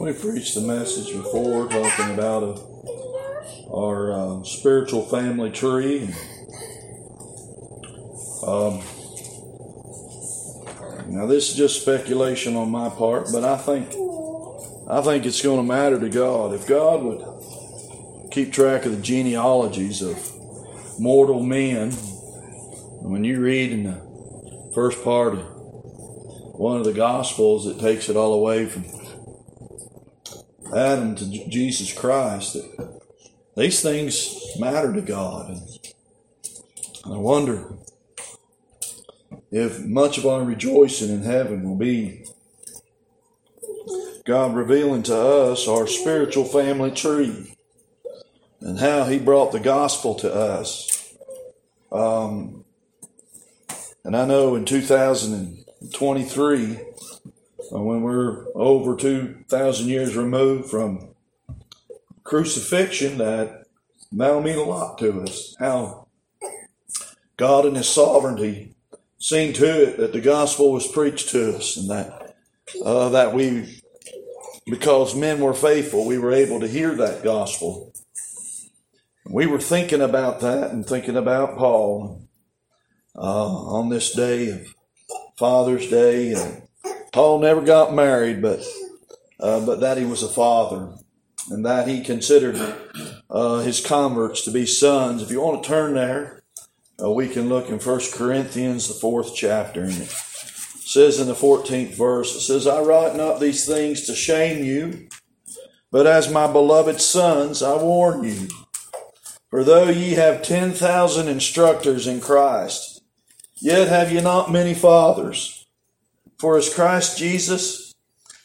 We preached the message before talking about a, our uh, spiritual family tree. Um, now this is just speculation on my part, but I think I think it's going to matter to God if God would keep track of the genealogies of mortal men. When you read in the first part of one of the Gospels, it takes it all away from Adam to Jesus Christ. That These things matter to God. And I wonder if much of our rejoicing in heaven will be God revealing to us our spiritual family tree and how He brought the gospel to us. Um, and I know in 2023, uh, when we're over 2,000 years removed from crucifixion, that that'll mean a lot to us. How God in His sovereignty seen to it that the gospel was preached to us and that uh, that we, because men were faithful, we were able to hear that gospel. We were thinking about that and thinking about Paul uh, on this day of Father's Day and Paul never got married, but uh, but that he was a father, and that he considered uh, his converts to be sons. If you want to turn there, uh, we can look in First Corinthians, the fourth chapter, and it says in the fourteenth verse, it says, "I write not these things to shame you, but as my beloved sons, I warn you." For though ye have ten thousand instructors in Christ, yet have ye not many fathers. For as Christ Jesus,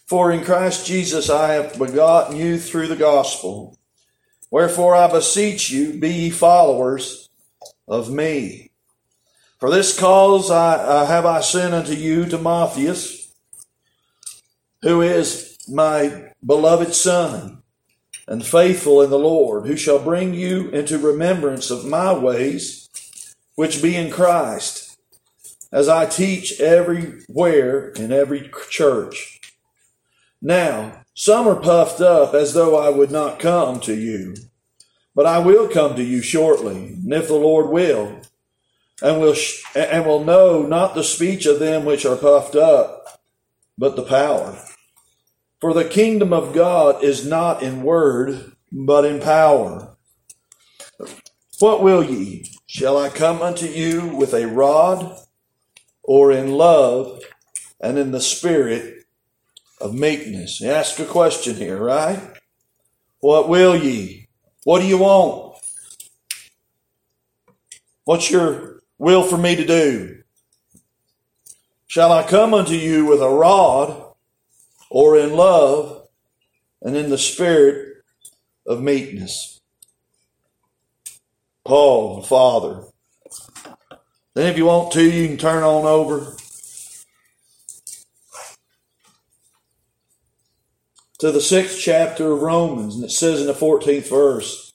for in Christ Jesus I have begotten you through the gospel. Wherefore I beseech you, be ye followers of me. For this cause I, uh, have I sent unto you Timotheus, who is my beloved son and faithful in the Lord, who shall bring you into remembrance of my ways, which be in Christ as I teach everywhere in every church. Now, some are puffed up as though I would not come to you, but I will come to you shortly, and if the Lord will, and will sh- and will know not the speech of them which are puffed up, but the power. For the kingdom of God is not in word, but in power. What will ye? Shall I come unto you with a rod? Or in love and in the spirit of meekness. Ask a question here, right? What will ye? What do you want? What's your will for me to do? Shall I come unto you with a rod or in love and in the spirit of meekness? Paul, the Father, then, if you want to, you can turn on over to the sixth chapter of Romans, and it says in the 14th verse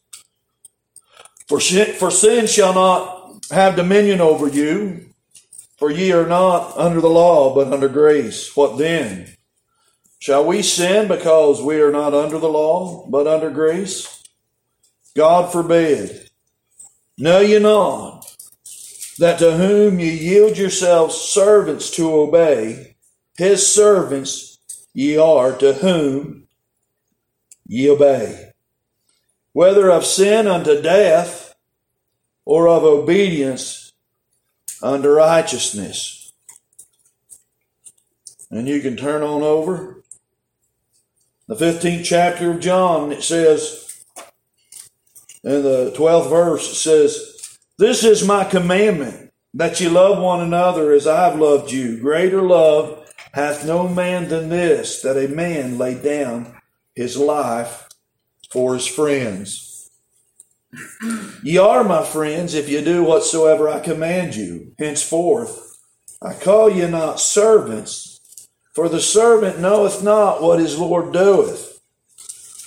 For sin, for sin shall not have dominion over you, for ye are not under the law, but under grace. What then? Shall we sin because we are not under the law, but under grace? God forbid. Know ye not that to whom ye yield yourselves servants to obey, his servants ye are to whom ye obey, whether of sin unto death or of obedience unto righteousness. And you can turn on over. The 15th chapter of John, it says, in the 12th verse, it says, this is my commandment, that ye love one another as I have loved you. Greater love hath no man than this, that a man lay down his life for his friends. Ye are my friends if ye do whatsoever I command you. Henceforth, I call you not servants, for the servant knoweth not what his Lord doeth.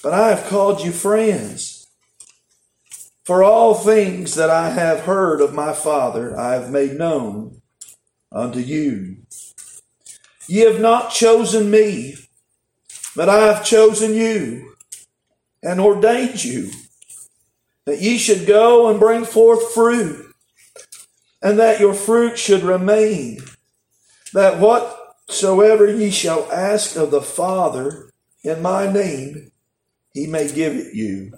But I have called you friends. For all things that I have heard of my Father, I have made known unto you. Ye have not chosen me, But I have chosen you and ordained you that ye should go and bring forth fruit, and that your fruit should remain, that whatsoever ye shall ask of the Father in my name, he may give it you.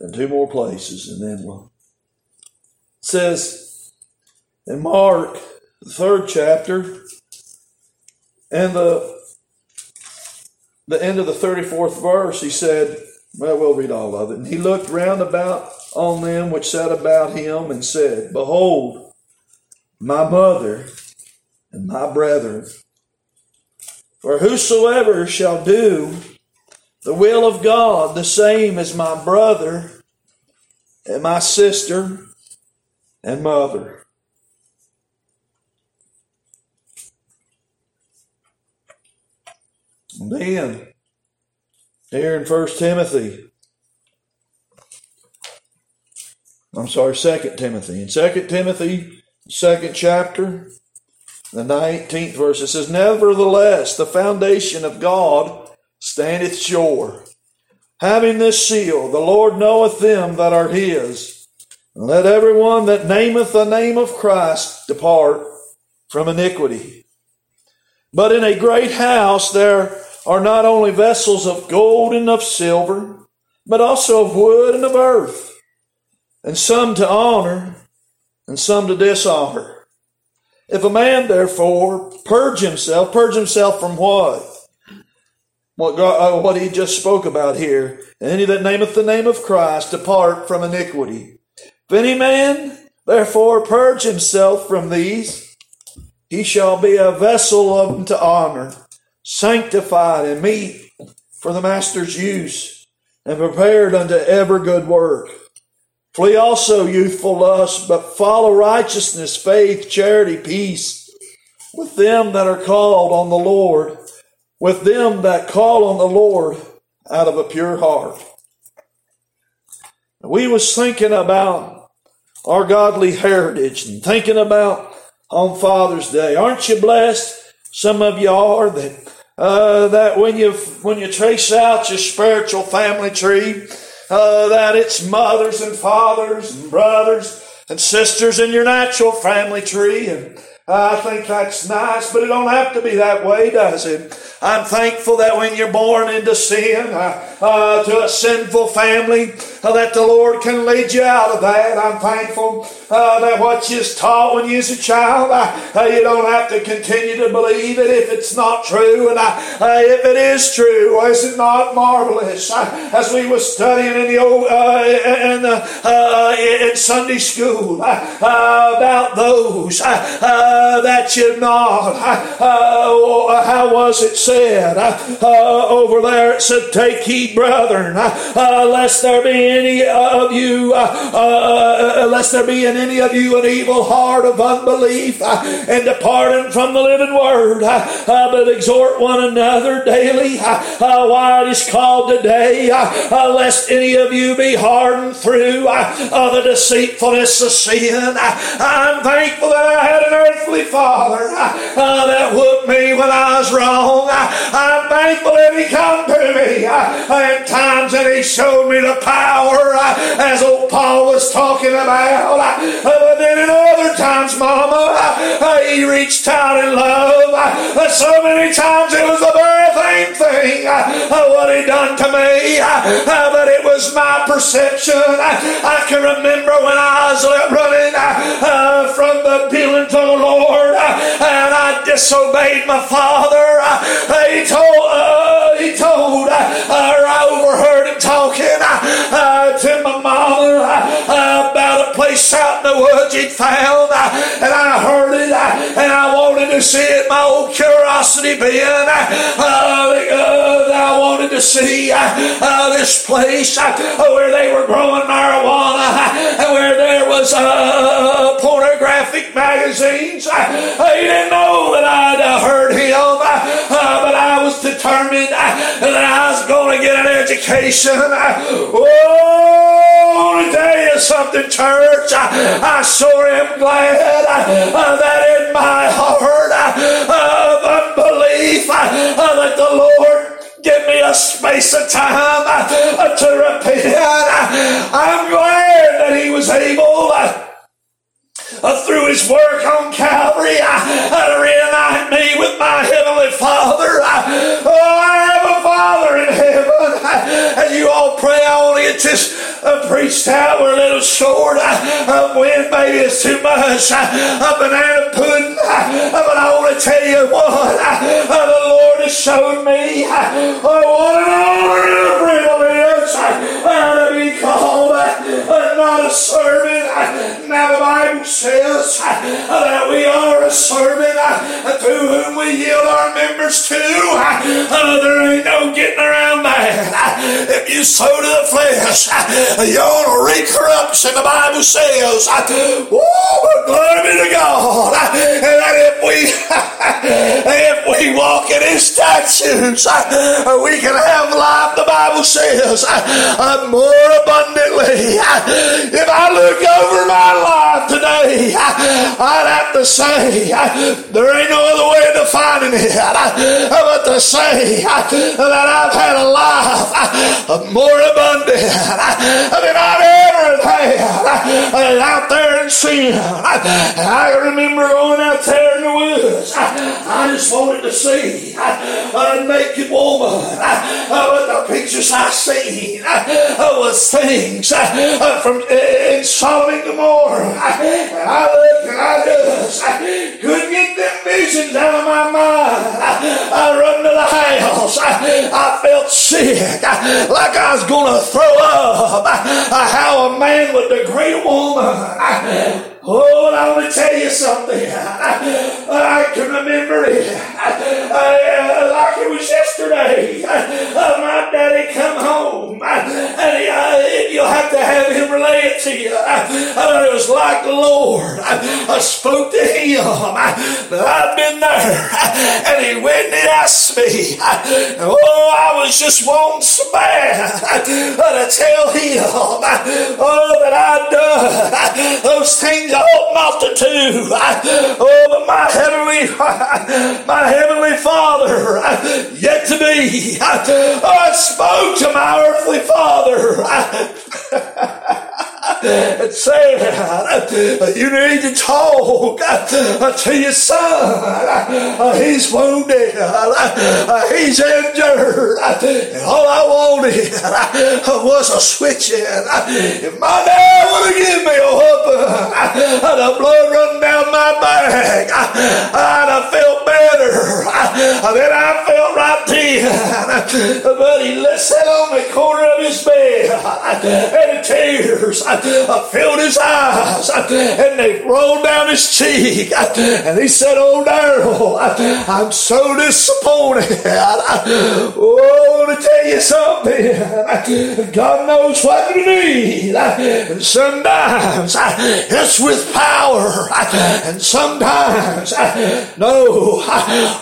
And two more places, and then we'll. It says in Mark, the third chapter, and the the end of the 34th verse, he said, well, we'll read all of it. And he looked round about on them which sat about him and said, Behold, my mother and my brethren. For whosoever shall do the will of God, the same as my brother and my sister and mother. And then, here in First Timothy, I'm sorry, Second Timothy. In Second Timothy, second chapter, the 19th verse, it says, Nevertheless, the foundation of God standeth sure, having this seal, the Lord knoweth them that are his. And let everyone that nameth the name of Christ depart from iniquity. But in a great house there are not only vessels of gold and of silver, but also of wood and of earth, and some to honor and some to dishonor. If a man therefore purge himself, purge himself from what? What, uh, what he just spoke about here. Any that nameth the name of Christ depart from iniquity. If any man therefore purge himself from these, he shall be a vessel unto honor, sanctified and meet for the master's use, and prepared unto every good work. Flee also youthful lust, but follow righteousness, faith, charity, peace with them that are called on the Lord, with them that call on the Lord out of a pure heart. We was thinking about our godly heritage and thinking about on Father's Day. Aren't you blessed? Some of you are that uh, that when you when you trace out your spiritual family tree, uh, that it's mothers and fathers and brothers and sisters in your natural family tree. And I think that's nice, but it don't have to be that way, does it? I'm thankful that when you're born into sin, uh, uh, to a sinful family, uh, that the Lord can lead you out of that. I'm thankful uh, that what you was taught when you was a child, uh, uh, you don't have to continue to believe it if it's not true. And if it is true, is it not marvelous? as we were studying in the old in, in Sunday school about those that you're not, how was it? Said uh, uh, over there, it said, Take heed, brethren, uh, lest there be any of you, uh, uh, uh, lest there be in any of you an evil heart of unbelief and departing from the living word, but exhort one another daily while it is called today, lest any of you be hardened through the deceitfulness of sin. I'm thankful that I had an earthly father that whooped me when I was wrong. I'm thankful that He come to me At times and He showed me the power uh, as old Paul was talking about. Uh, but then in other times, Mama, uh, He reached out in love. So many times it was the very same thing what He done to me. But it was my perception. I can remember when I was running from the building to the Lord and disobeyed my father he told, uh, he told, uh, I overheard him talking uh, to my mama uh, about a place out in the woods he'd found, uh, and I heard it, uh, and I wanted to see it. My old curiosity being, I wanted to see this place where they were growing marijuana, and where there was pornographic magazines. He didn't know that I'd heard him, but I was determined that I was going to get an education. Oh! I tell you something, church. I, I sure am glad uh, that in my heart uh, of unbelief uh, that the Lord give me a space of time uh, to repent. I'm glad that He was able. Uh, uh, through his work on Calvary uh, to reunite me with my Heavenly Father. Uh, oh, I have a Father in heaven. Uh, and you all pray, I only get this uh, preached out. We're a little short. Uh, wind maybe it's too much. Uh, banana pudding. Uh, but I want to tell you what uh, the Lord has shown me. Uh, what an honor and a privilege uh, to be called uh, not a servant. Now the Bible says that we are a servant uh, to whom we yield our members to. Uh, there ain't no getting around that. Uh, if you sow to the flesh, you're going to reap corruption, the Bible says. Woo, but glory to God. And that if we if we walk in his statutes, we can have life, the Bible says, more abundantly. If I look over my life today, I'd have to say there ain't no other way of defining it but to say that I've had a life more abundant than I've ever had out there in sin. I remember going out there in the woods. I just wanted to see a naked woman, but the pictures I seen was things from in Sodom and Gomorrah. I looked and I just couldn't get them visions out of my mind. I run to the house. I felt sick, like I was going to throw up. I, How a man would degrade a woman. Oh, I want to tell you something. I, can remember it I, uh, like it was yesterday. Uh, my daddy come home, uh, and you'll have to have him relay it to you. it was like the Lord. I, spoke to him. I've been there, and he went and asked me. Oh, I was just wanting so bad to tell him oh, that I'd done those things whole multitude. Oh, but my heavenly, my heavenly Father, yet to be, I spoke to my earthly Father and said, You need to talk to your son. He's wounded, he's injured. And all I wanted was a switching. If my dad would have given I'd have felt better than I felt right then. But he sat on the corner of his bed and tears uh, filled his eyes uh, and they rolled down his cheek. Uh, and he said, Oh, Daryl, I'm so disappointed. Oh, to tell you something, God knows what you need. And sometimes it's with power, and sometimes no,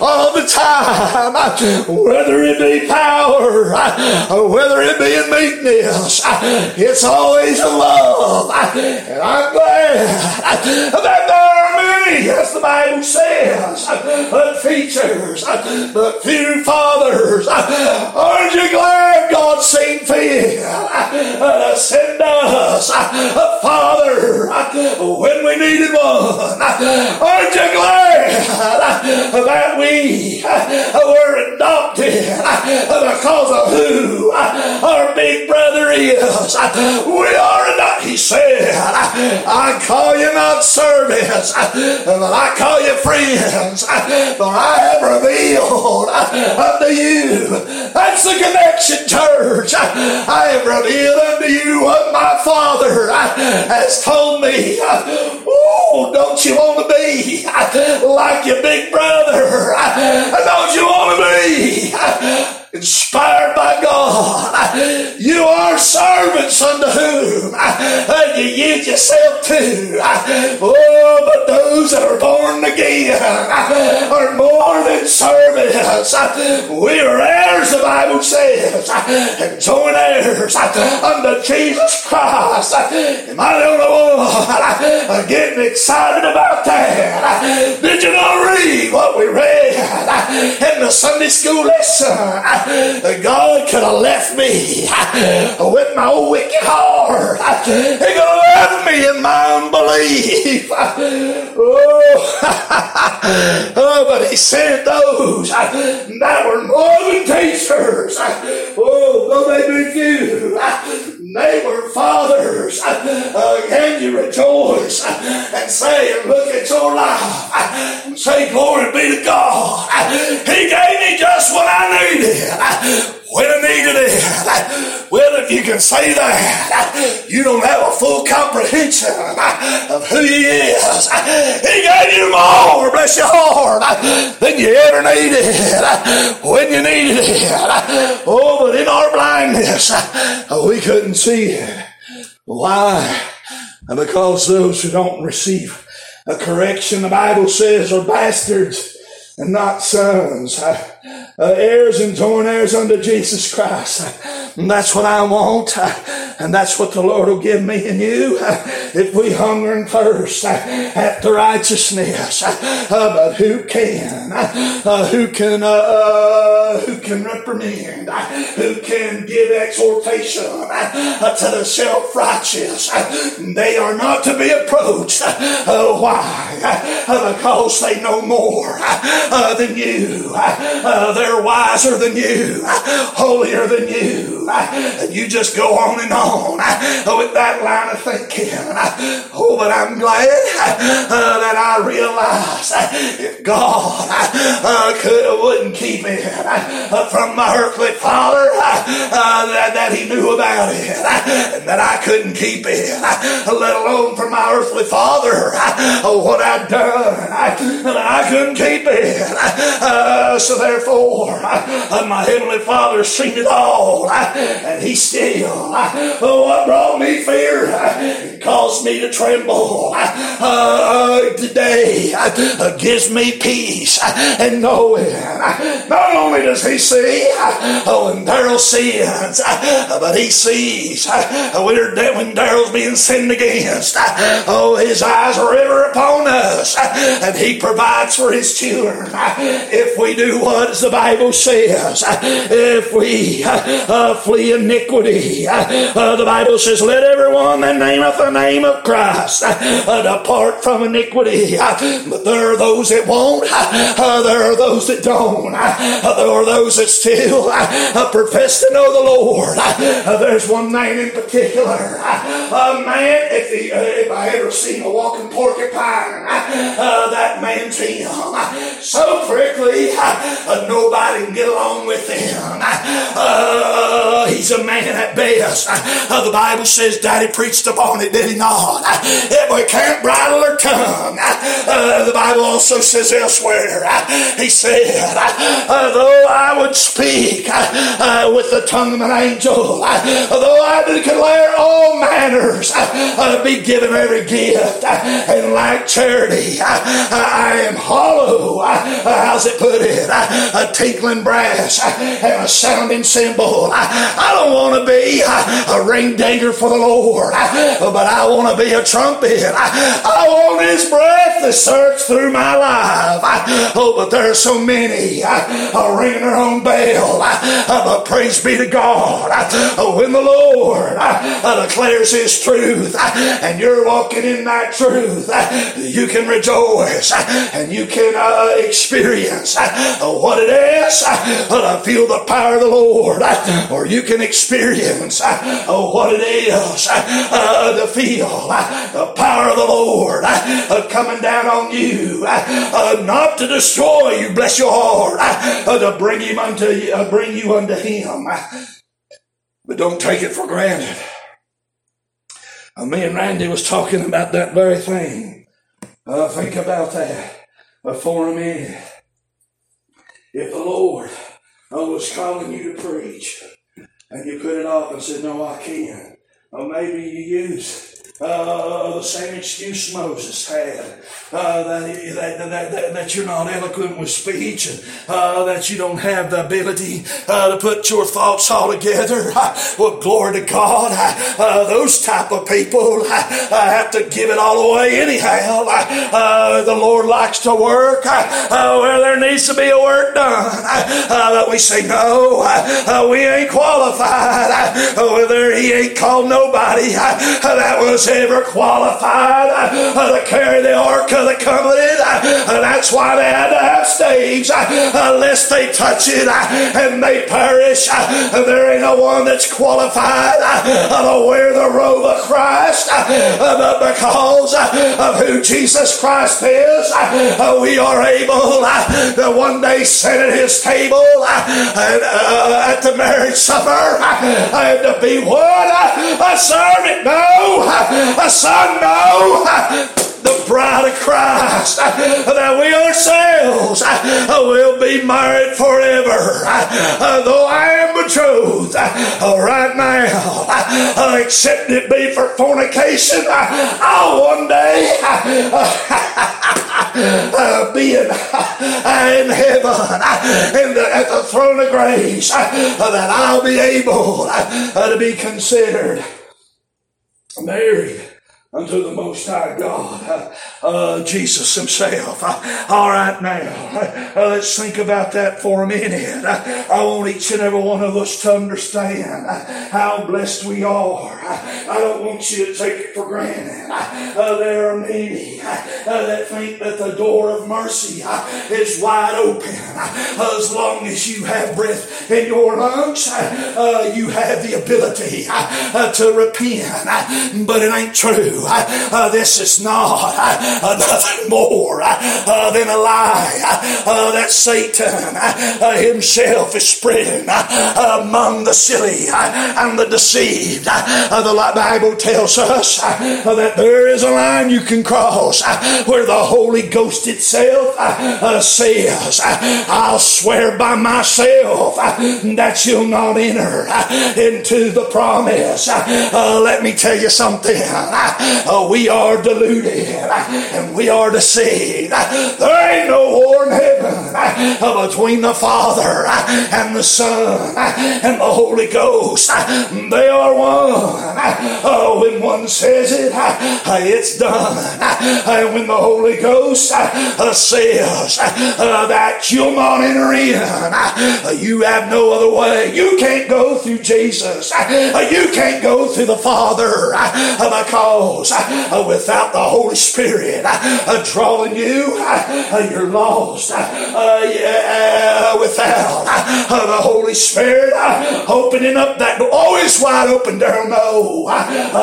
all the time, whether it be power, whether it be in meekness, it's always a love. And I'm glad that there many, as the Bible says, but features, but few fathers. Aren't you glad God seen fit to send us a father when we needed one? Aren't you glad that we were adopted because of who our big brother is? We are adopted he said, I call you not servants, but I call you friends, for I have revealed unto you. That's the connection, church. I have revealed unto you what my Father has told me. Oh, don't you want to be like your big brother? Don't you want to be inspired by God. You are servants unto whom you yield yourself to. Oh, but those that are born again are more than servants. We are heirs, the Bible says, and joint heirs unto Jesus Christ. Am I the only one getting excited about that? Did you not read what we read in the Sunday school lesson? God could have left me with my wicked heart. He could have love me in my unbelief. Oh, oh but he sent those uh, that were more than teachers. Uh, oh, though they be few, they were fathers. Uh, can you rejoice and say look at your life and say, Glory be to God. He gave me just what I needed when I needed it. Well, if you can say that, you don't have a full comprehension of who He is. He gave you more, bless your heart, than you ever needed when you needed it. Oh, but in our blindness, we couldn't see. Why? Because those who don't receive a correction, the Bible says, are bastards and not sons. Uh, heirs and joint heirs unto Jesus Christ. And that's what I want. And that's what the Lord will give me and you if we hunger and thirst after righteousness. Uh, but who can? Uh, who can? Uh, uh who can reprimand? Uh, who can give exhortation uh, to the self-righteous? They are not to be approached. why? because they know more than you. they're wiser than you, holier than you. And you just go on and on with that line of thinking. Oh, but I'm glad uh, that I realized if God uh, could, wouldn't keep it uh, from my earthly father, uh, that, that he knew about it, and that I couldn't keep it, uh, let alone from my earthly father, uh, what I'd done, I couldn't keep it. so therefore, my heavenly father seen it all and he still, oh, what brought me fear, it me to tremble. Uh, uh, today uh, gives me peace uh, and knowing not only does he see uh, oh, when Daryl sins, but he sees when Daryl's being sinned against. Oh, his eyes are ever upon us, and he provides for his children. If we do what the Bible says, if we uh, flee iniquity. Uh, the Bible says, Let everyone that nameth the name of Christ uh, depart from iniquity. But there are those that won't, there are those that don't, there are those that still profess to know the Lord. there's one man in particular, a man, if, if I ever seen a walking porcupine, that man's him. So prickly, nobody can get along with him. He's a man at best. The Bible says Daddy preached upon it, did he not? Uh, if we can't bridle our tongue, uh, the Bible also says elsewhere, uh, he said, uh, though I would speak uh, uh, with the tongue of an angel, uh, though I declare all manners, be given every gift, and like charity, I am hollow. how's it put it? A tinkling brass and a sounding cymbal. I don't want to be a ring danger for the Lord, but I want to be a trumpet. I want His breath to search through my life. Oh, but there are so many ringing their own bell. But praise be to God Oh, when the Lord I, declares His truth and you're walking in that truth, you can rejoice and you can uh, experience what it is to feel the power of the Lord, or you can experience uh, what it is uh, to feel uh, the power of the Lord uh, uh, coming down on you, uh, not to destroy you, bless your heart, to bring him unto bring you unto Him. But don't take it for granted. me and Randy was talking about that very thing. Uh, think about that for a minute. If the Lord I was calling you to preach, and you put it off and said, No, I can't. Or maybe you use uh, the same excuse Moses had uh, that, that, that, that, you're not eloquent with speech, and uh, that you don't have the ability uh, to put your thoughts all together. well, glory to God. Uh, those type of people have to give it all away anyhow. Uh, the Lord likes to work where there needs to be a work done. but we say, no, we ain't qualified. Whether He ain't called nobody that was ever qualified. Uh, to carry the ark of the covenant. Uh, that's why they had to have staves, uh, unless they touch it uh, and they perish. Uh, there ain't no one that's qualified. Uh, to wear the robe of Christ, but because of who Jesus Christ is, we are able to one day sit at His table and at the marriage supper and to be what a servant, no, son, no the bride of Christ, that we ourselves will be married forever. Though I am betrothed right now, except it be for fornication, I'll one day be in, heaven at the throne of grace that I'll be able to be considered married unto the Most High God, uh, uh, Jesus Himself. Uh, all right, now, uh, uh let's think about that for a minute. Uh, I want each and every one of us to understand how blessed we are. I don't want you to take it for granted. there are many that think that the door of mercy is wide open. as long as you have breath in your lungs, you have the ability to repent. But it ain't true. Uh, uh, this is not uh, uh nothing more uh, uh, than a lie that Satan himself is spreading among the silly and the deceived. the Bible tells us that there is a line you can cross where the Holy Ghost itself says, I'll swear by myself that you'll not enter into the promise. let me tell you something uh, we are deluded and we are deceived. There ain't no war in heaven uh, between the Father and the Son and the Holy Ghost. They are one. Uh, when one says it, uh, it's done. And when the Holy Ghost uh, says uh, that you'll not enter in, uh, you have no other way. You can't go through Jesus. Uh, you can't go through the Father because uh, without the Holy Spirit uh, drawing you, uh, you're lost. Yeah, without the Holy Spirit opening up that door, always wide open there. No,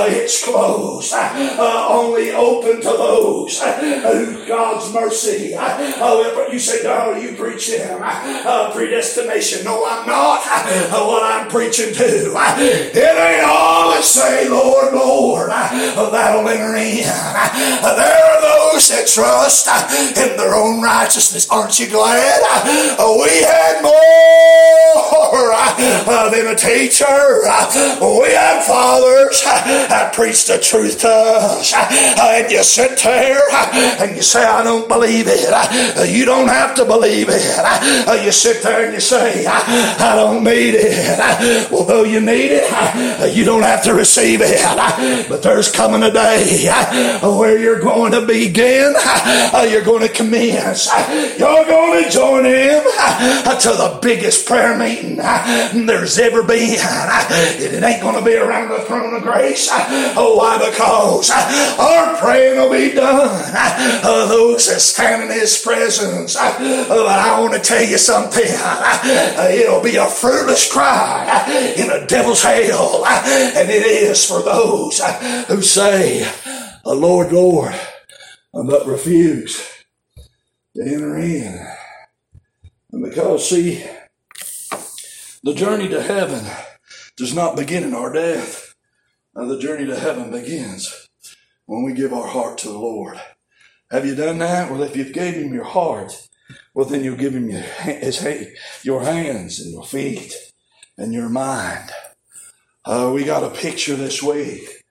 it's closed. only open to those who God's mercy. Oh, you say, "No, you preach him predestination." No, I'm not. what I'm preaching to, it ain't all that say, "Lord, Lord." That'll There are those that trust in their own righteousness. Aren't you glad? We had more than a teacher. We had fathers that preached the truth to us. And you sit there and you say, I don't believe it. You don't have to believe it. You sit there and you say, I don't need it. Well, though you need it, you don't have to receive it. But there's coming a day where you're going to begin, you're going to commence, you're going to join him to the biggest prayer meeting there's ever been. It ain't going to be around the throne of grace. Oh, why? Because our praying will be done. Those that stand in his presence. But I want to tell you something. It'll be a fruitless cry in a devil's hell. And it is for those who say, Lord, Lord, but refuse to enter in. And because, see, the journey to heaven does not begin in our death. Now, the journey to heaven begins when we give our heart to the Lord. Have you done that? Well, if you've gave him your heart, well, then you'll give him your, his, your hands and your feet and your mind. Uh, we got a picture this week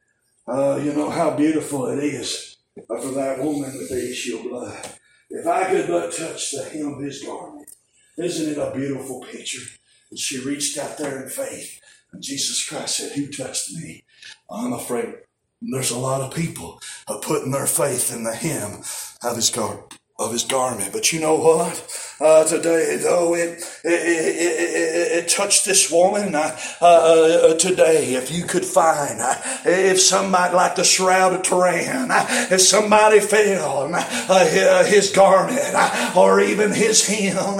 Uh, you know how beautiful it is for that woman with the issue of blood. If I could but touch the hem of his garment, isn't it a beautiful picture? And she reached out there in faith. And Jesus Christ said, Who touched me? I'm afraid there's a lot of people are putting their faith in the hem of his garment of his garment. But you know what? Uh, today, though it it, it, it, touched this woman, uh, uh, today, if you could find, uh, if somebody like the shroud of Turin, uh, if somebody fell uh, his garment or even his hem,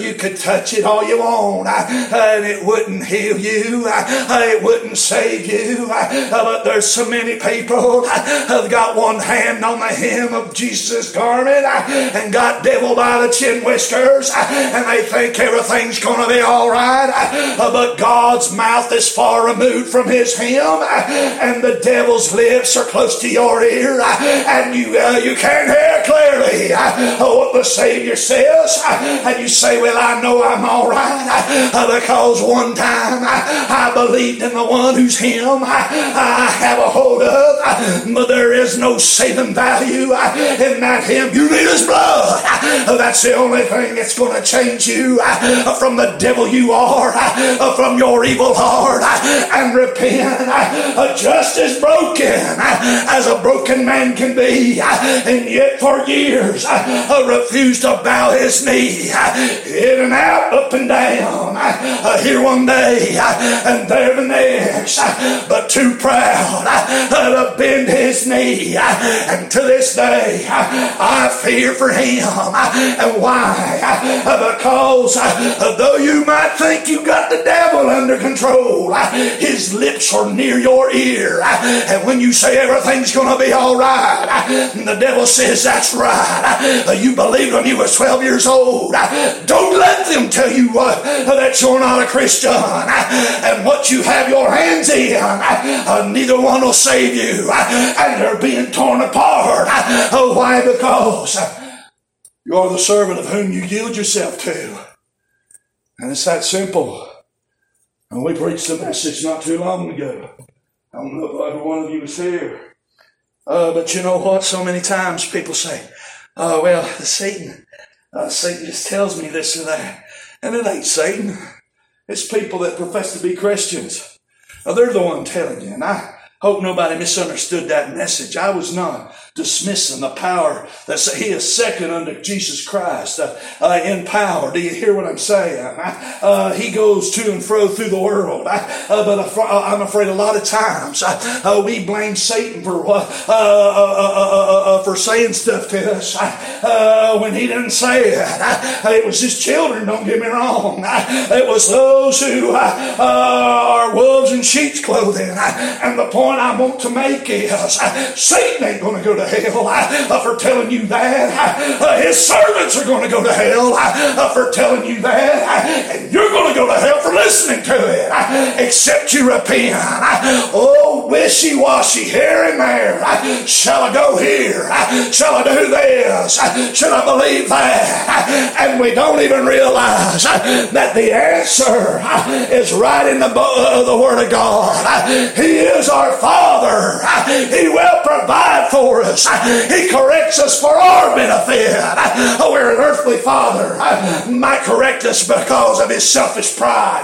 you could touch it all you want and it wouldn't heal you, it wouldn't save you. but there's so many people have got one hand on the hem of Jesus' garment and got devil by the chin whiskers and they think everything's going to be all right. But God's mouth is far removed from his hem and the devil's lips are close to your ear and you, uh, you can't hear clearly uh, what the Savior says. And you say, well, I know I'm all right uh, because one time uh, I believed in the one whose hem I have a hold of, but there is no saving value in that hem. You need his blood. That's the only thing that's going to change you uh, from the devil you are, uh, uh, from your evil heart, and repent. Just as broken as a broken man can be, and yet for years refused to bow his knee, in and out, up and down, here one day and there the next, but too proud to bend his knee. And to this day, I fear for him. And why? Because uh, though you might think you got the devil under control, uh, his lips are near your ear. Uh, and when you say everything's going to be all right, the devil says that's right. You believed when you was 12 years old. Don't let them tell you uh, that you're not a Christian. And what you have your hands in, uh, neither one will save you. And they're being torn apart. Oh, why? Because you are the servant of whom you yield yourself to. And it's that simple. And we preached the message not too long ago. I don't know if every one of you was here. Uh, but you know what? So many times people say, oh, well, Satan, uh, Satan just tells me this or that. And it ain't Satan. It's people that profess to be Christians. Now, they're the one telling you. And I hope nobody misunderstood that message. I was not dismissing the power that he is second unto Jesus Christ uh, uh, in power. Do you hear what I'm saying? Uh, he goes to and fro through the world, uh, but uh, I'm afraid a lot of times uh, we blame Satan for for saying stuff to us when he didn't say it. it was his children. Don't get me wrong. it was those who are wolves in sheep's clothing. and the point I want to make is Satan ain't going to go to to hell uh, for telling you that. Uh, his servants are going to go to hell uh, for telling you that. Uh, and you're going to go to hell for listening to it. Uh, except you repent. Uh, oh, wishy washy here and there. Shall I go here? Shall I do this? Should I believe that? And we don't even realize that the answer is right in the, the Word of God. He is our Father. He will provide for us. He corrects us for our benefit. Oh, Where an earthly father might correct us because of his selfish pride.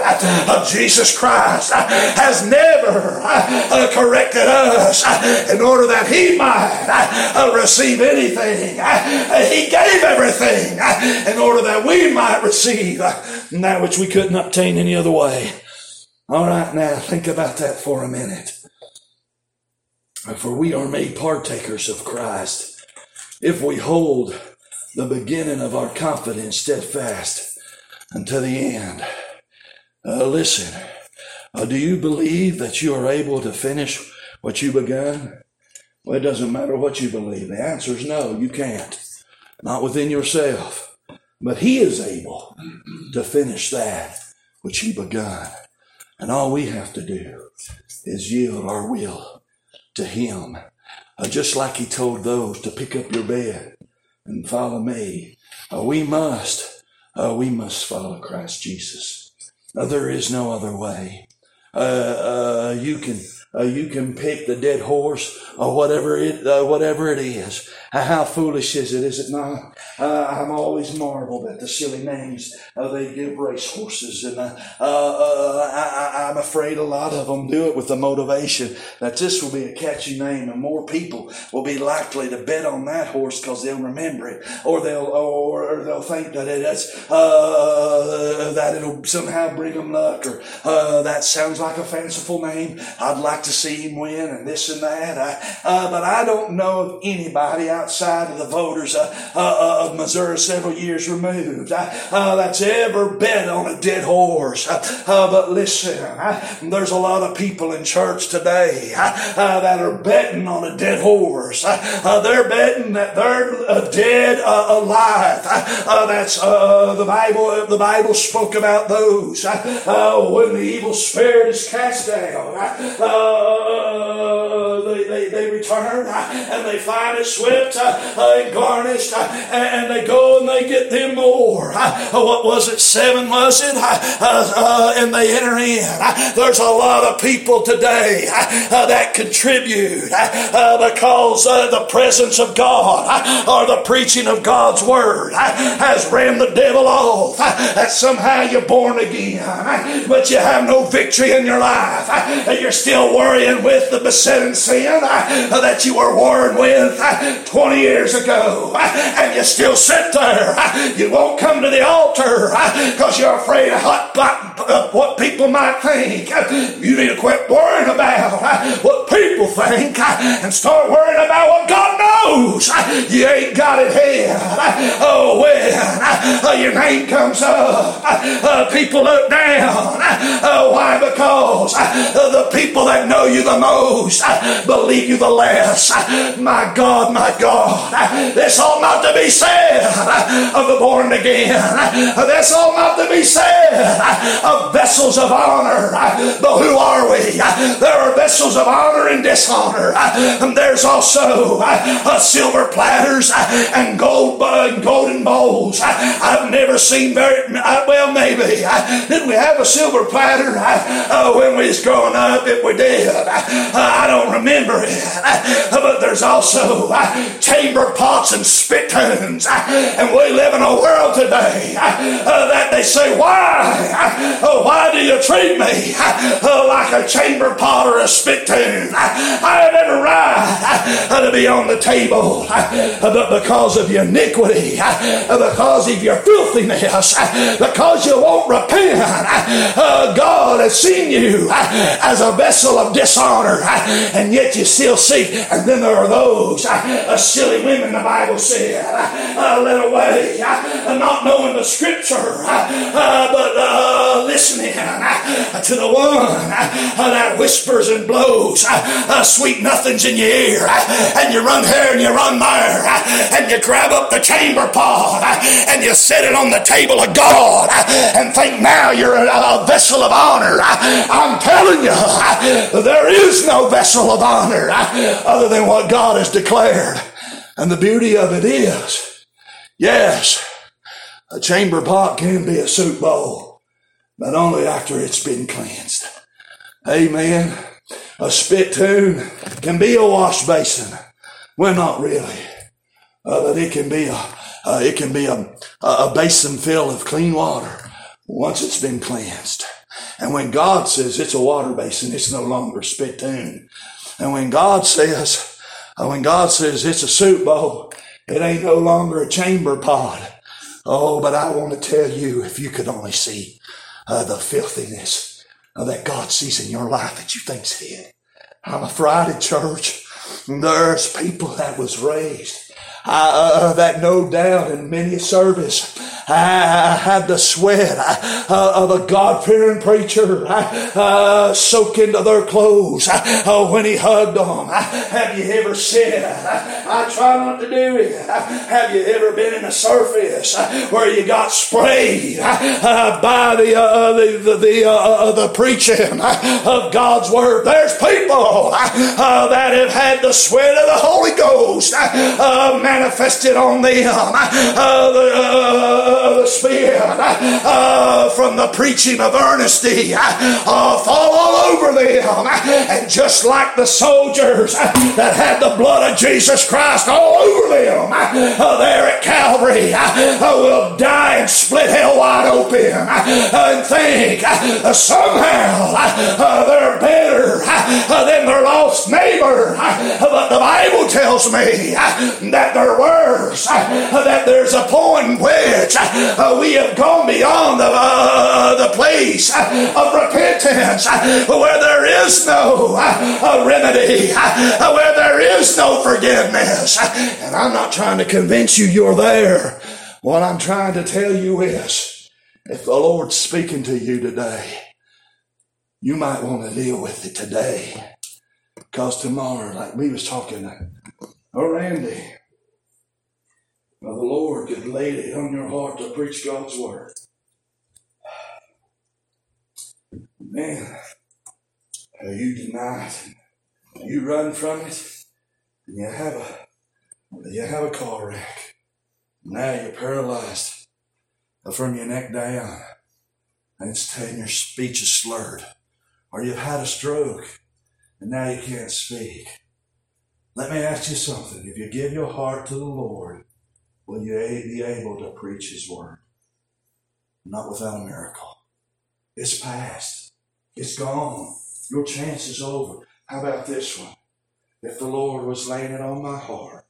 Jesus Christ has never uh, corrected us in order that he might uh, receive anything. He gave everything uh, in order that we might receive that which we couldn't obtain any other way. All right, now think about that for a minute. For we are made partakers of Christ if we hold the beginning of our confidence steadfast unto the end. Uh, listen, uh, do you believe that you are able to finish what you begun? Well, it doesn't matter what you believe. The answer is no, you can't. Not within yourself. But He is able to finish that which He begun. And all we have to do is yield our will to Him. Uh, just like He told those to pick up your bed and follow me. Uh, we must, uh, we must follow Christ Jesus. there is no other way. Uh, uh, you can uh, you can pick the dead horse or whatever it, uh, whatever it is. How foolish is it, is it not? Uh, I'm always marveled at the silly names uh, they give race horses, and uh, uh, I, am afraid a lot of them do it with the motivation that this will be a catchy name, and more people will be likely to bet on that horse because they'll remember it, or they'll or, or they'll think that it's that it'll somehow bring them luck, or that sounds like a fanciful name. I'd like to see him win, and this and that. I, but I don't know of anybody outside of the voters uh, uh, uh, of Missouri several years removed uh, that's ever bet on a dead horse. Uh, uh, but listen, uh, there's a lot of people in church today that are betting on a dead horse. they're betting that they're dead alive. that's the Bible. The Bible spoke about those when the evil spirit is cast down. they, they, they return and they find it swift Uh, uh, uh, and garnished, uh, and they go and they get them more. Uh, uh what was it? Seven was it? and they enter in. There's a lot of people today that contribute because the presence of God or the preaching of God's word has ran the devil off. That somehow you're born again, but you have no victory in your life. You're still worrying with the besetting sin that you were warring with 20 years ago and you still sit there. You won't come to the altar because you're afraid of what people might think. You need to quit worrying about what people think and start worrying about what God knows. You ain't got it here. Oh, when oh, your name comes up, oh, people look down. Oh, why? Because the people that know you the most believe you the less. My God, my God. This ought not to be said of the born again. This ought not to be said of vessels of honor. But who are we? There are vessels of honor and dishonor. And there's also uh, silver platters and gold and golden bowls. I've never seen very uh, well. Maybe did we have a silver platter uh, when we was growing up? If we did, I don't remember it. But there's also chamber pots and spittoons. And we live in a world today uh, that they say, why? Uh, why do you treat me uh, like a chamber pot or a spittoon? I have every right uh, to be on the table, uh, but because of your iniquity, uh, because of your filthiness, because you won't repent, God has seen you as a vessel of dishonor, and yet you still seek. And then there are those silly women, the Bible said, uh, led away, uh, not knowing the scripture, uh, but uh, listening uh, to the one uh, that whispers and blows sweet nothings in your ear, and you run here and you run there, and you grab up the chamber pot and you set it on the table of God and think now you're a, vessel of honor. I'm telling you, there is no vessel of honor other than what God has declared. And the beauty of it is, yes, a chamber pot can be a soup bowl, but only after it's been cleansed. Amen. A spittoon can be a wash basin. Well, not really, uh, but it can be a uh, it can be a, a basin filled of clean water once it's been cleansed. And when God says it's a water basin, it's no longer a spittoon. And when God says when God says it's a soup bowl, it ain't no longer a chamber pot. Oh, but I want to tell you, if you could only see uh, the filthiness uh, that God sees in your life that you think's hid. I'm a Friday church. There's people that was raised uh, that no doubt in many a service I had the sweat uh, of a God fearing preacher uh, soak into their clothes uh, when he hugged them. Have you ever said, I try not to do it? Have you ever been in a service where you got sprayed by the, uh, the, the, the, uh, the preaching of God's word? There's people that have had the sweat of the Holy Ghost manifested on them. Uh, the Spirit uh, from the preaching of earnesty uh, fall all over them. And just like the soldiers that had the blood of Jesus Christ all over them uh, there at Calvary uh, will die and split hell wide open and think somehow they're better than their lost neighbor. But the Bible tells me that they're worse, that there's a point which Uh, we have gone beyond the, uh, the place of repentance uh, where there is no uh, remedy, where there is no forgiveness. And I'm not trying to convince you you're there. What I'm trying to tell you is if the Lord's speaking to you today, you might want to deal with it today. Because tomorrow, like we was talking, oh Randy, well, the Lord could lay it on your heart to preach God's word. Man, you deny it, you run from it, and you have a you have a car wreck. Now you're paralyzed from your neck down, and it's telling your speech is slurred, or you've had a stroke, and now you can't speak. Let me ask you something. If you give your heart to the Lord, will you be able to preach His word? Not without a miracle. It's past. It's gone. Your chance is over. How about this one? If the Lord was laying it on my heart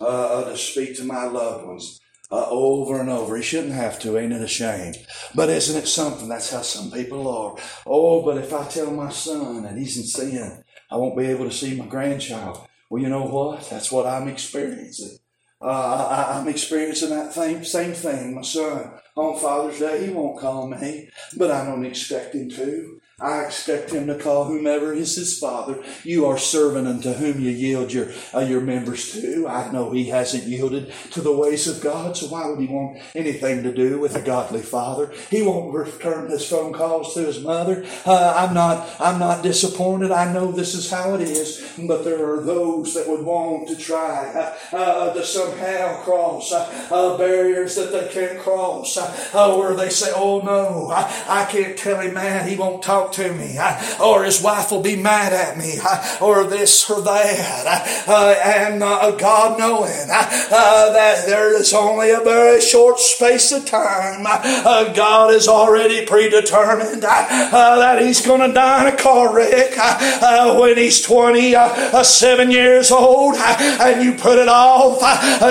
uh, to speak to my loved ones uh, over and over, He shouldn't have to, ain't it a shame? But isn't it something? That's how some people are. Oh, but if I tell my son that he's in sin, I won't be able to see my grandchild. Well, you know what? That's what I'm experiencing. Uh, I, am experiencing that same, same thing. My son, on Father's Day, he won't call me, but I don't expect him to. I expect him to call whomever is his father. You are servant unto whom you yield your uh, your members to. I know he hasn't yielded to the ways of God, so why would he want anything to do with a godly father? He won't return his phone calls to his mother. Uh, I'm not I'm not disappointed. I know this is how it is, but there are those that would want to try uh, uh to somehow cross uh, uh, barriers that they can't cross, where they say, "Oh no, I, I can't tell him man, he won't talk." Talk to me, or his wife will be mad at me, or this or that. Uh, and uh, God knowing uh, that there is only a very short space of time, God has already predetermined that he's going to die in a car wreck when he's 27 years old, and you put it off.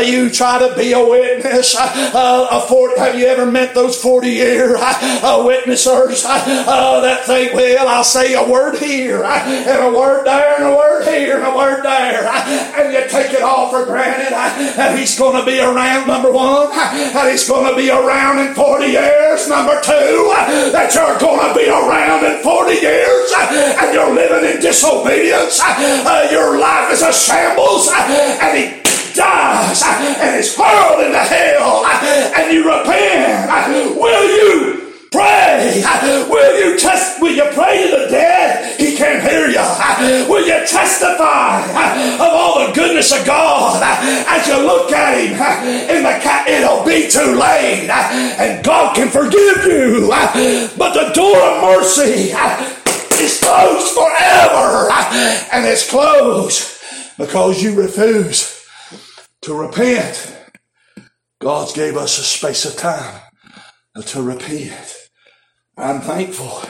you try to be a witness. a 40, have you ever met those 40 year witnessers that think well, I'll say a word here, and a word there, and a word here, and a word there, and you take it all for granted that he's going to be around, number one, that he's going to be around in 40 years, number two, that you're going to be around in 40 years, and you're living in disobedience, uh, your life is a shambles, and he dies and is hurled into hell and you repent, will you Pray. Will you test? Will you pray to the dead? He can't hear you. Will you testify of all the goodness of God as you look at Him in the cat? It'll be too late, and God can forgive you. But the door of mercy is closed forever, and it's closed because you refuse to repent. God's gave us a space of time to repent. I'm thankful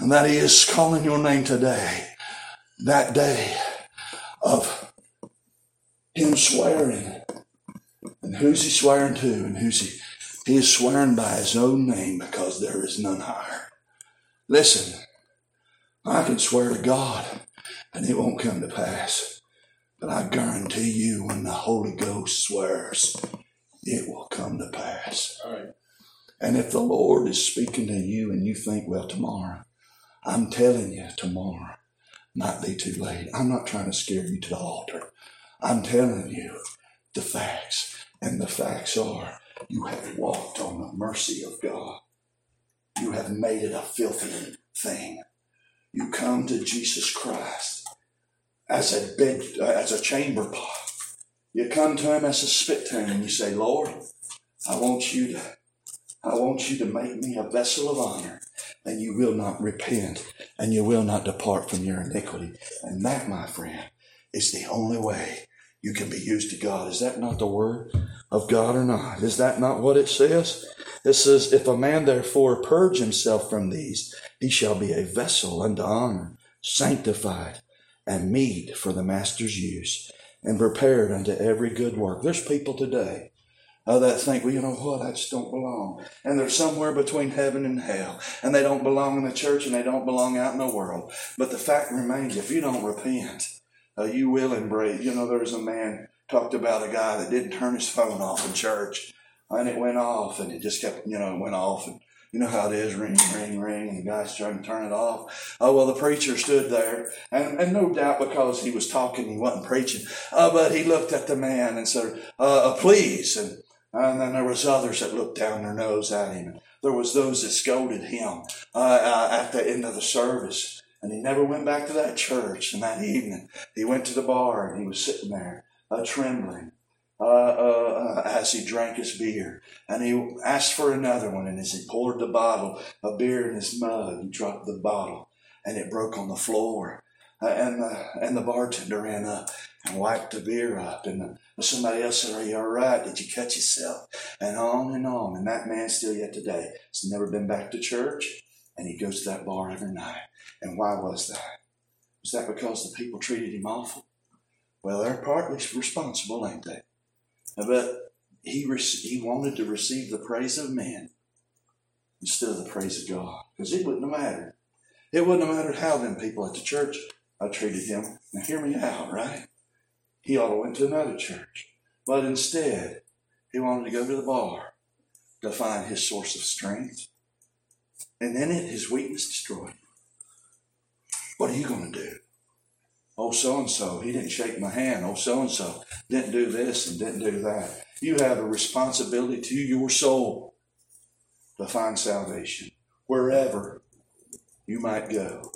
that He is calling your name today, that day of Him swearing. And who's He swearing to and who's He? He is swearing by His own name because there is none higher. Listen, I can swear to God and it won't come to pass. But I guarantee you, when the Holy Ghost swears, it will come to pass. All right. And if the Lord is speaking to you and you think, well, tomorrow, I'm telling you, tomorrow might be too late. I'm not trying to scare you to the altar. I'm telling you the facts. And the facts are you have walked on the mercy of God. You have made it a filthy thing. You come to Jesus Christ as a bed, uh, as a chamber pot. You come to him as a spittoon and you say, Lord, I want you to I want you to make me a vessel of honor, and you will not repent, and you will not depart from your iniquity. And that, my friend, is the only way you can be used to God. Is that not the word of God or not? Is that not what it says? It says, If a man therefore purge himself from these, he shall be a vessel unto honor, sanctified, and meet for the master's use, and prepared unto every good work. There's people today uh, that think, well, you know what, I just don't belong. And they're somewhere between heaven and hell. And they don't belong in the church and they don't belong out in the world. But the fact remains, if you don't repent, uh, you will embrace. You know, there's a man talked about a guy that didn't turn his phone off in church. And it went off and it just kept, you know, it went off. And you know how it is, ring, ring, ring, and the guy's trying to turn it off. Oh, well, the preacher stood there, and, and no doubt because he was talking, he wasn't preaching. Uh, but he looked at the man and said, uh, uh please. And and then there was others that looked down their nose at him. There was those that scolded him uh, uh, at the end of the service. And he never went back to that church. And that evening, he went to the bar and he was sitting there, uh, trembling, uh, uh, uh, as he drank his beer. And he asked for another one. And as he poured the bottle of beer in his mug, he dropped the bottle and it broke on the floor. and, the, and the bartender ran up and wiped the beer up. And somebody else said, Are you all right? Did you cut yourself? And on and on. And that man still yet today has never been back to church. And he goes to that bar every night. And why was that? Was that because the people treated him awful? Well, they're partly responsible, ain't they? But he, rec- he wanted to receive the praise of men instead of the praise of God. Because it wouldn't have mattered. It wouldn't have mattered how them people at the church I treated him. Now hear me out, right? He ought to went to another church. But instead, he wanted to go to the bar to find his source of strength. And then it, his weakness destroyed. What are you going to do? Oh, so and so, he didn't shake my hand. Oh, so and so didn't do this and didn't do that. You have a responsibility to your soul to find salvation wherever you might go.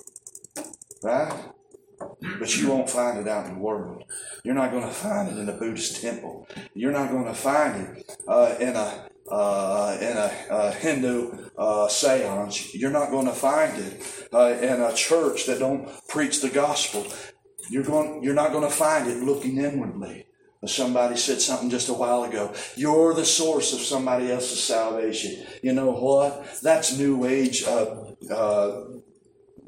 Right? But you won't find it out in the world. You're not going to find it in a Buddhist temple. You're not going to find it uh, in a uh, in a, a Hindu uh, seance. You're not going to find it uh, in a church that don't preach the gospel. You're going. You're not going to find it looking inwardly. Somebody said something just a while ago. You're the source of somebody else's salvation. You know what? That's New Age uh, uh,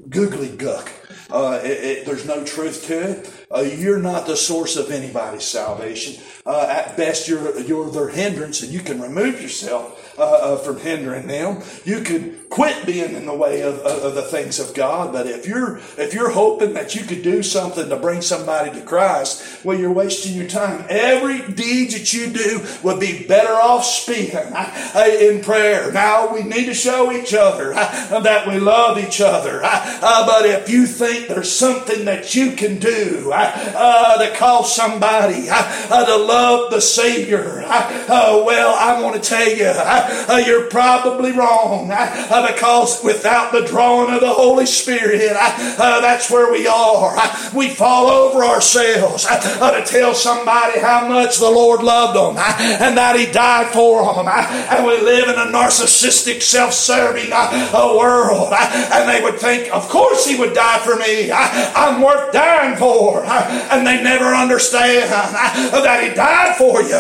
googly guck. Uh, it, it, there's no truth to it. Uh, you're not the source of anybody's salvation. Uh, at best, you're, you're their hindrance, and you can remove yourself uh, uh, from hindering them. You could quit being in the way of, of, of, the things of God. But if you're if you're hoping that you could do something to bring somebody to Christ, well, you're wasting your time. Every deed that you do would be better off speaking uh, in prayer. Now we need to show each other uh, that we love each other. But if you think there's something that you can do uh, to call somebody uh, to love the Savior, uh, uh, well, I want to tell you uh, you're probably wrong uh, because without the drawing of the Holy Spirit, uh, that's where we are. we fall over ourselves to tell somebody how much the Lord loved them and that He died for them. and we live in a narcissistic, self serving world. and they would think, of course, He would die for me. I'm worth dying for. And they never understand that He died for you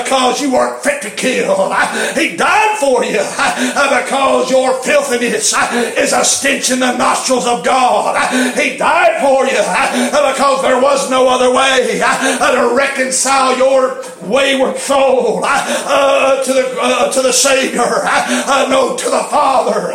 because you weren't fit to kill. He died for you because your filthiness is a stench in the nostrils of God. He died for you because there was no other way to reconcile your wayward soul uh, to the uh, to the Savior, uh, no, to the Father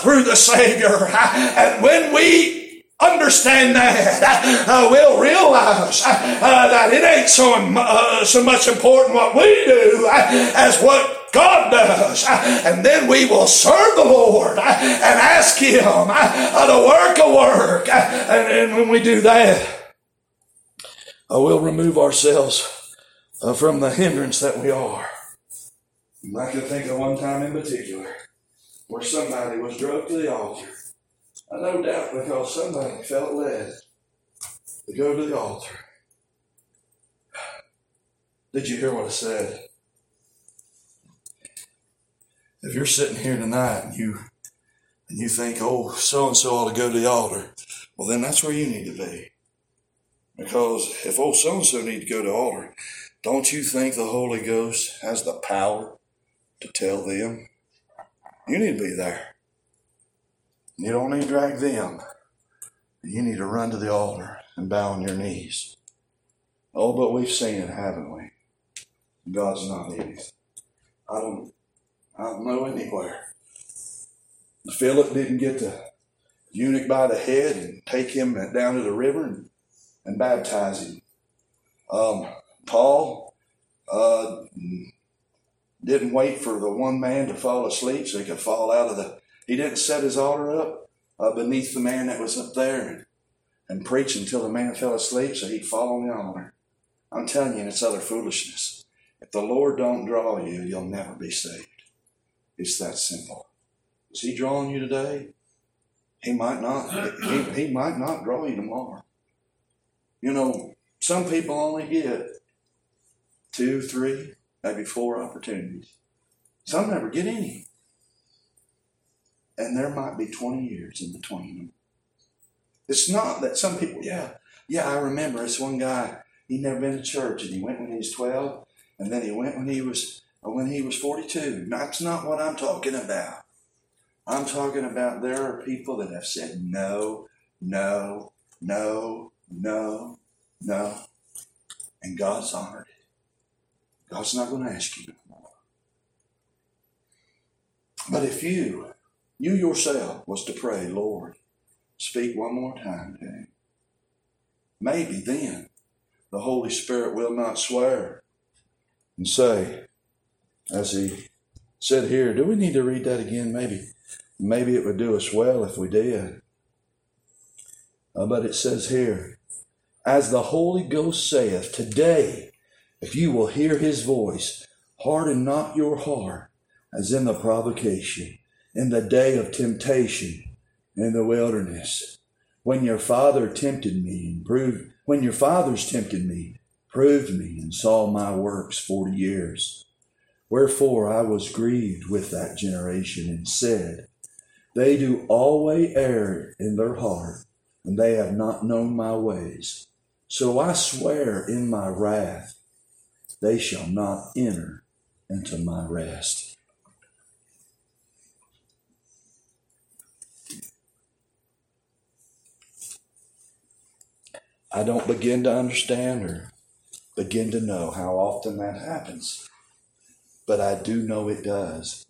through the Savior. And when we understand that, uh, we'll realize uh, that it ain't so, uh, so much important what we do as what God does. And then we will serve the Lord and ask Him to work a work. And, and when we do that, uh, we'll remove ourselves uh, from the hindrance that we are. I can think of one time in particular where somebody was drugged to the altar no doubt because somebody felt led to go to the altar. Did you hear what I said? if you're sitting here tonight and you and you think, oh, so and so ought to go to the altar, well, then that's where you need to be. Because if oh, so and so need to go to altar, don't you think the Holy Ghost has the power to tell them? You need to be there. You don't need to drag them. You need to run to the altar and bow on your knees. Oh, but we've seen it, haven't we? God's not easy. I don't, I don't know anywhere. Philip didn't get the eunuch by the head and take him down to the river and, and baptize him. Um, Paul uh, didn't wait for the one man to fall asleep so he could fall out of the. He didn't set his altar up uh, beneath the man that was up there and, and preach until the man fell asleep so he'd fall on the altar. I'm telling you, it's other foolishness. If the Lord don't draw you, you'll never be saved. It's that simple. Is He drawing you today? He might not. He, he might not draw you tomorrow. You know, some people only get two, three, maybe four opportunities. Some never get any. And there might be 20 years in between them. It's not that some people, yeah, yeah, I remember this one guy, he'd never been to church and he went when he was 12 and then he went when he was uh, when he was 42. That's not what I'm talking about. I'm talking about there are people that have said no, no, no, no, no, and God's honored it. God's not going to ask you no more. But if you, you yourself, was to pray, Lord, speak one more time to him, maybe then the Holy Spirit will not swear and say, as he said here, do we need to read that again? Maybe, maybe it would do us well if we did. Uh, but it says here, as the Holy Ghost saith, today, if you will hear his voice, harden not your heart as in the provocation, in the day of temptation in the wilderness, when your father tempted me and proved, when your fathers tempted me proved me and saw my works forty years. Wherefore I was grieved with that generation and said, They do always err in their heart, and they have not known my ways. So I swear in my wrath, they shall not enter into my rest. I don't begin to understand or begin to know how often that happens. But I do know it does,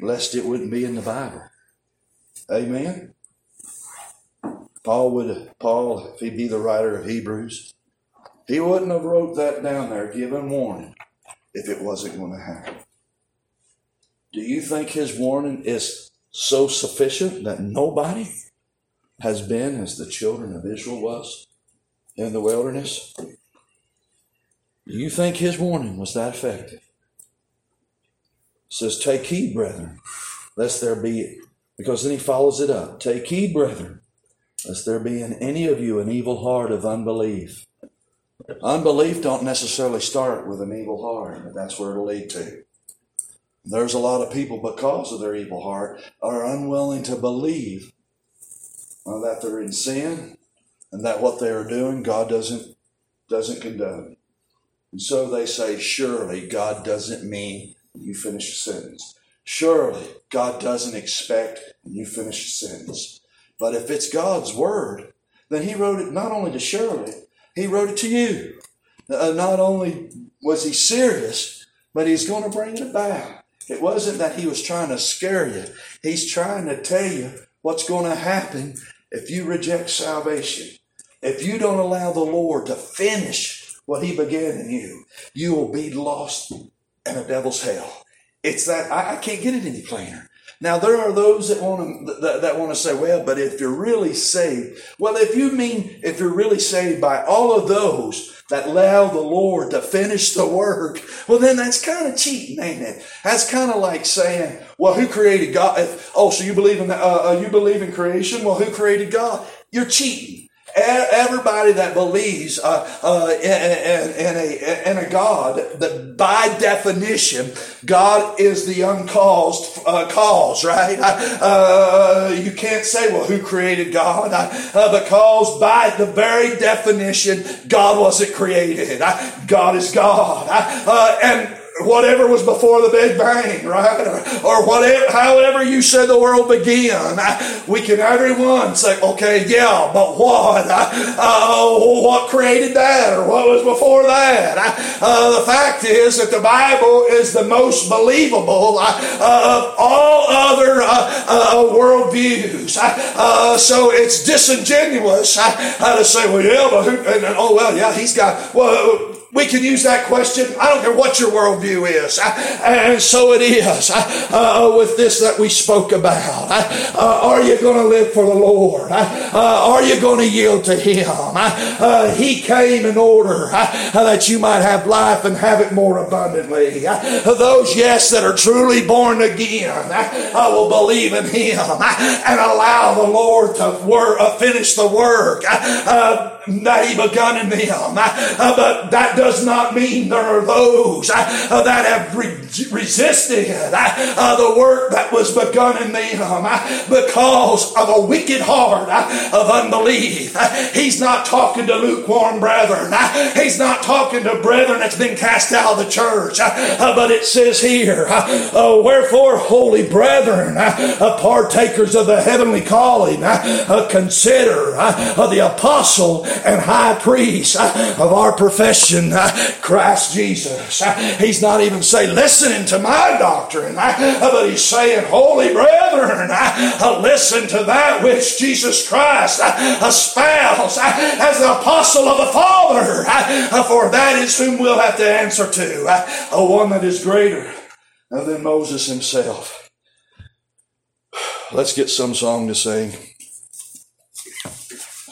lest it wouldn't be in the Bible. Amen. Paul would Paul, if he be the writer of Hebrews, he wouldn't have wrote that down there, giving warning, if it wasn't going to happen. Do you think his warning is so sufficient that nobody has been as the children of Israel was in the wilderness? Do you think his warning was that effective? It says, Take heed, brethren, lest there be, because then he follows it up. Take heed, brethren, lest there be in any of you an evil heart of unbelief. Unbelief don't necessarily start with an evil heart, but that's where it'll lead to. There's a lot of people, because of their evil heart, are unwilling to believe uh, that they're in sin and that what they are doing God doesn't doesn't condone. And so they say, surely God doesn't mean you finish a sentence. Surely God doesn't expect you finish a sentence. But if it's God's word, then He wrote it not only to Shirley, He wrote it to you. Uh, not only was He serious, but He's going to bring it about. It wasn't that He was trying to scare you, He's trying to tell you what's going to happen if you reject salvation. If you don't allow the Lord to finish what he began in you, you will be lost in a devil's hell. It's that I, I can't get it any plainer. Now there are those that want to that, that want to say, well, but if you're really saved, well, if you mean if you're really saved by all of those that allow the Lord to finish the work, well, then that's kind of cheating, ain't it? That's kind of like saying, well, who created God? oh, so you believe in uh, uh, you believe in creation? Well, who created God? You're cheating. Everybody that believes uh, uh, in, in, a, in a God that by definition God is the uncaused uh, cause, right? Uh, you can't say, well, who created God? Uh, because by the very definition, God wasn't created. God is God. Uh, and whatever was before the Big Bang, right? Or, or whatever, however you said the world began. We can everyone say, okay, yeah, but what? Uh, what created that? Or what was before that? Uh, the fact is that the Bible is the most believable uh, of all other uh, uh, worldviews. so it's disingenuous to say, well, yeah, but who, and, oh, well, yeah, he's got, well, we can use that question. I don't care what your worldview is. And so it is uh, with this that we spoke about. Uh, are you going to live for the Lord? Uh, are you going to yield to Him? Uh, he came in order uh, that you might have life and have it more abundantly. Uh, those, yes, that are truly born again I will believe in Him and allow the Lord to work, finish the work that He begun in them. Uh, but that does not mean there are those uh, that have resisted uh, uh, the work that was begun in them uh, because of a wicked heart uh, of unbelief. He's not talking to lukewarm brethren. He's not talking to brethren that's been cast out of the church. But it says here, wherefore, holy brethren, partakers of the heavenly calling, consider the apostle and high priest uh, of our profession, uh, Christ Jesus. Uh, he's not even saying, listening to my doctrine, but he's saying, holy brethren, listen to that which Jesus Christ espoused as the apostle of the Father, for that is whom we'll have to answer to, a one that is greater than Moses himself. Let's get some song to sing.